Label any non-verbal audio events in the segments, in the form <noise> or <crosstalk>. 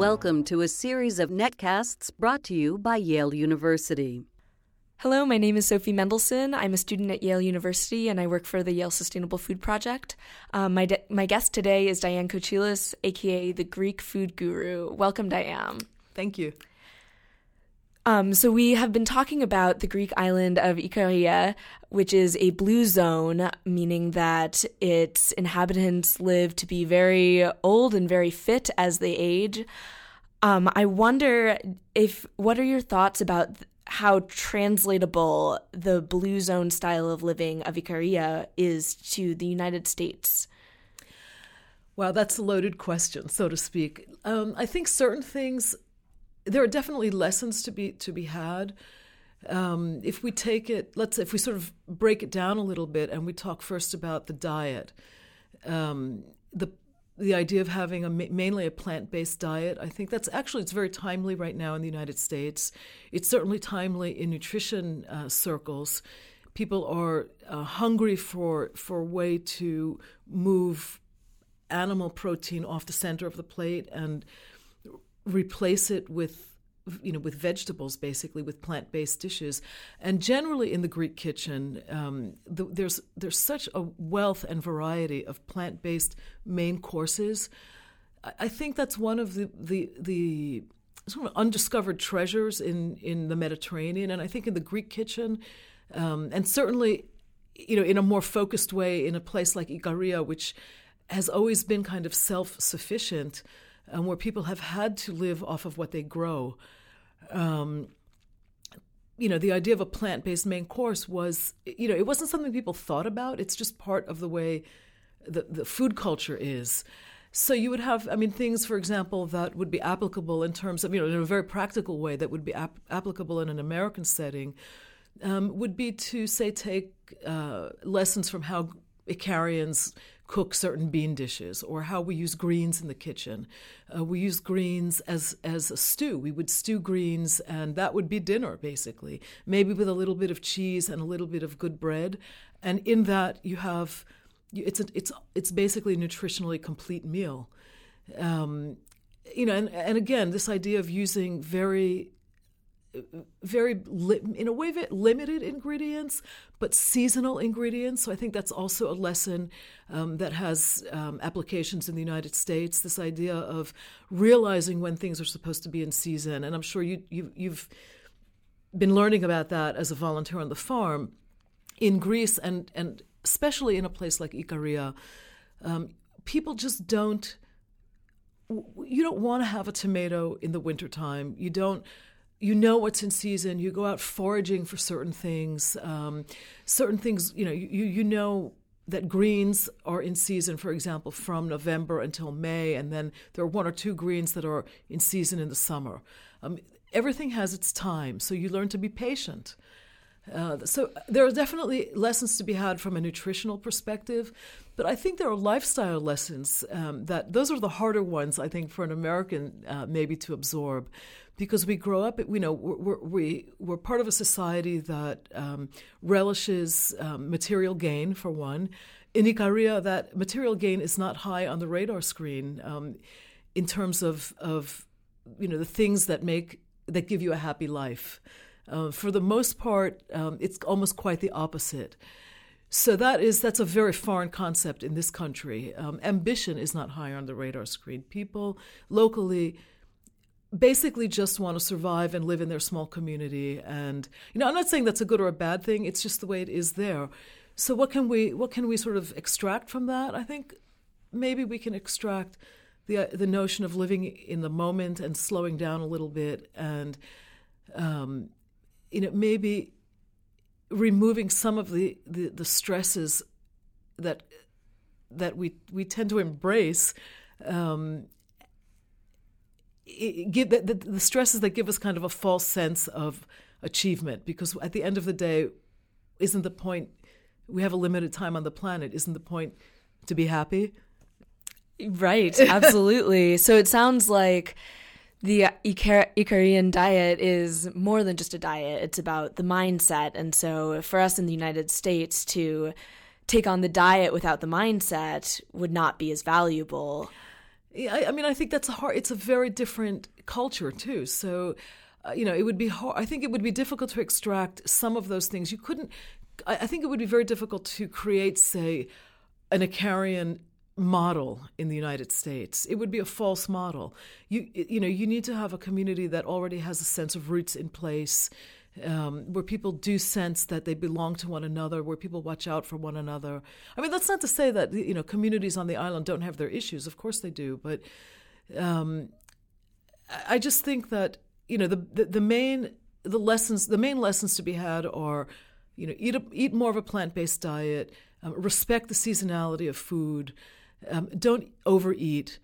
Welcome to a series of netcasts brought to you by Yale University. Hello, my name is Sophie Mendelson. I'm a student at Yale University and I work for the Yale Sustainable Food Project. Um, my, de- my guest today is Diane Kochilas, aka the Greek food guru. Welcome, Diane. Thank you. Um, so we have been talking about the Greek island of Ikaria, which is a blue zone, meaning that its inhabitants live to be very old and very fit as they age. Um, I wonder if what are your thoughts about how translatable the blue zone style of living of Ikaria is to the United States? Wow, that's a loaded question, so to speak. Um, I think certain things there are definitely lessons to be to be had. Um, if we take it, let's if we sort of break it down a little bit, and we talk first about the diet, um, the the idea of having a mainly a plant based diet. I think that's actually it's very timely right now in the United States. It's certainly timely in nutrition uh, circles. People are uh, hungry for for a way to move animal protein off the center of the plate and replace it with you know with vegetables basically with plant-based dishes. And generally in the greek kitchen um, the, there's there's such a wealth and variety of plant-based main courses. I, I think that's one of the the the sort of undiscovered treasures in in the mediterranean. And i think in the greek kitchen um, and certainly you know in a more focused way in a place like ikaria which has always been kind of self-sufficient um, where people have had to live off of what they grow. Um, you know, the idea of a plant based main course was, you know, it wasn't something people thought about. It's just part of the way the, the food culture is. So you would have, I mean, things, for example, that would be applicable in terms of, you know, in a very practical way that would be ap- applicable in an American setting, um, would be to, say, take uh, lessons from how Ikarians cook certain bean dishes or how we use greens in the kitchen. Uh, we use greens as as a stew. We would stew greens and that would be dinner basically, maybe with a little bit of cheese and a little bit of good bread. And in that you have it's a, it's it's basically a nutritionally complete meal. Um, you know, and, and again, this idea of using very very li- in a way limited ingredients but seasonal ingredients. So i think that's also a lesson um, that has um, applications in the united states this idea of realizing when things are supposed to be in season. And i'm sure you, you you've been learning about that as a volunteer on the farm. In greece and and especially in a place like ikaria um, people just don't you don't want to have a tomato in the wintertime. You don't you know what's in season. You go out foraging for certain things. Um, certain things, you know, you you know that greens are in season, for example, from November until May, and then there are one or two greens that are in season in the summer. Um, everything has its time, so you learn to be patient. Uh, so there are definitely lessons to be had from a nutritional perspective, but I think there are lifestyle lessons um, that those are the harder ones I think for an American uh, maybe to absorb because we grow up, you know, we're, we, we're part of a society that um, relishes um, material gain, for one. In Ikaria, that material gain is not high on the radar screen um, in terms of, of, you know, the things that make, that give you a happy life. Uh, for the most part, um, it's almost quite the opposite. So that is that's a very foreign concept in this country. Um, ambition is not high on the radar screen. People locally basically just want to survive and live in their small community and you know i'm not saying that's a good or a bad thing it's just the way it is there so what can we what can we sort of extract from that i think maybe we can extract the the notion of living in the moment and slowing down a little bit and um, you know maybe removing some of the, the, the stresses that that we we tend to embrace um, give the, the, the stresses that give us kind of a false sense of achievement because at the end of the day isn't the point we have a limited time on the planet isn't the point to be happy? Right absolutely. So it sounds like the Icar- Ikarian diet is more than just a diet it's about the mindset and so for us in the United States to take on the diet without the mindset would not be as valuable I, I mean, I think that's a hard. It's a very different culture too. So, uh, you know, it would be hard. I think it would be difficult to extract some of those things. You couldn't. I, I think it would be very difficult to create, say, an Ikarian model in the United States. It would be a false model. You you know you need to have a community that already has a sense of roots in place, um, where people do sense that they belong to one another, where people watch out for one another. I mean, that's not to say that you know communities on the island don't have their issues. Of course they do, but um, I just think that you know the, the the main the lessons the main lessons to be had are you know eat a, eat more of a plant based diet, um, respect the seasonality of food. Um, don't overeat.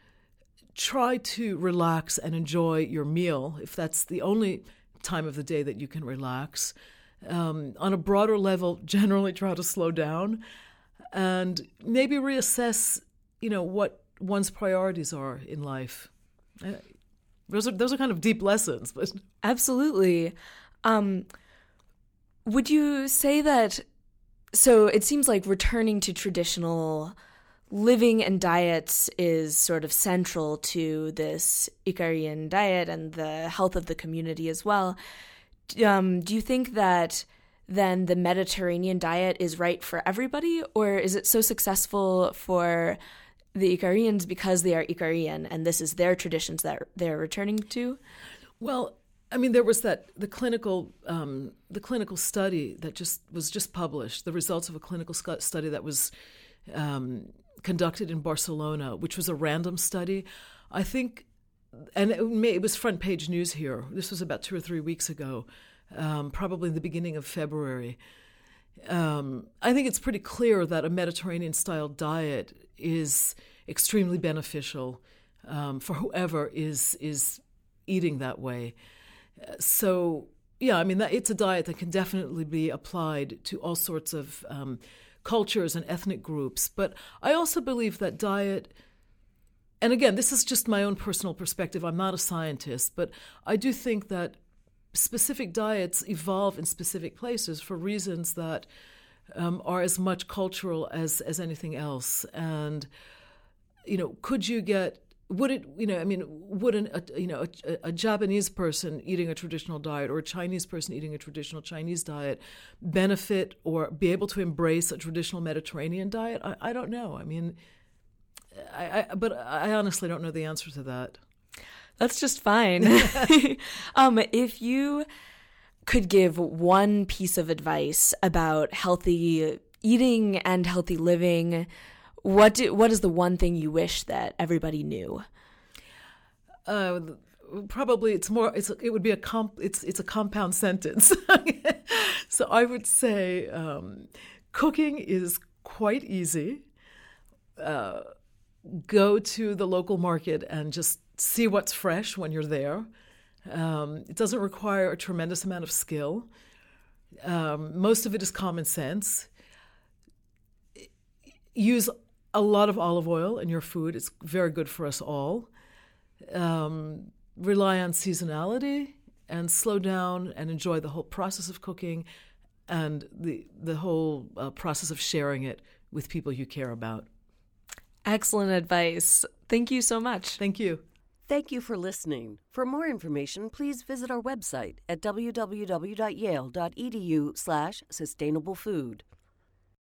Try to relax and enjoy your meal if that's the only time of the day that you can relax. Um, on a broader level, <laughs> generally try to slow down and maybe reassess, you know, what one's priorities are in life. Uh, those are those are kind of deep lessons, but absolutely. Um, would you say that? So it seems like returning to traditional living and diets is sort of central to this Ikarian diet and the health of the community as well. Um, do you think that then the Mediterranean diet is right for everybody, or is it so successful for the Ikarians because they are Ikarian and this is their traditions that they're returning to? Well, I mean, there was that the clinical um, the clinical study that just was just published. The results of a clinical study that was um, conducted in Barcelona, which was a random study. I think, and it, may, it was front page news here. This was about two or three weeks ago, um, probably in the beginning of February. Um, I think it's pretty clear that a Mediterranean style diet is extremely beneficial um, for whoever is is eating that way. So yeah, I mean that, it's a diet that can definitely be applied to all sorts of um, cultures and ethnic groups. But I also believe that diet, and again, this is just my own personal perspective, I'm not a scientist, but I do think that specific diets evolve in specific places for reasons that um, are as much cultural as, as anything else. And, you know, could you get would it you know i mean would an, a, you know a, a, Japanese person eating a traditional diet or a Chinese person eating a traditional Chinese diet benefit or be able to embrace a traditional Mediterranean diet? I, I don't know. I mean I, I but I honestly don't know the answer to that. That's just fine. <laughs> Um if you could give one piece of advice about healthy eating and healthy living what do, what is the one thing you wish that everybody knew? Uh, probably it's more it's it would be a comp it's it's a compound sentence. <laughs> so I would say um, cooking is quite easy. Uh, go to the local market and just see what's fresh when you're there. Um, it doesn't require a tremendous amount of skill. Um, most of it is common sense. Use a lot of olive oil in your food. It's very good for us all. Um, rely on seasonality and slow down and enjoy the whole process of cooking and the the whole uh, process of sharing it with people you care about. Excellent advice. Thank you so much. Thank you. Thank you for listening. For more information, please visit our website at www.yale.edu/sustainablefood.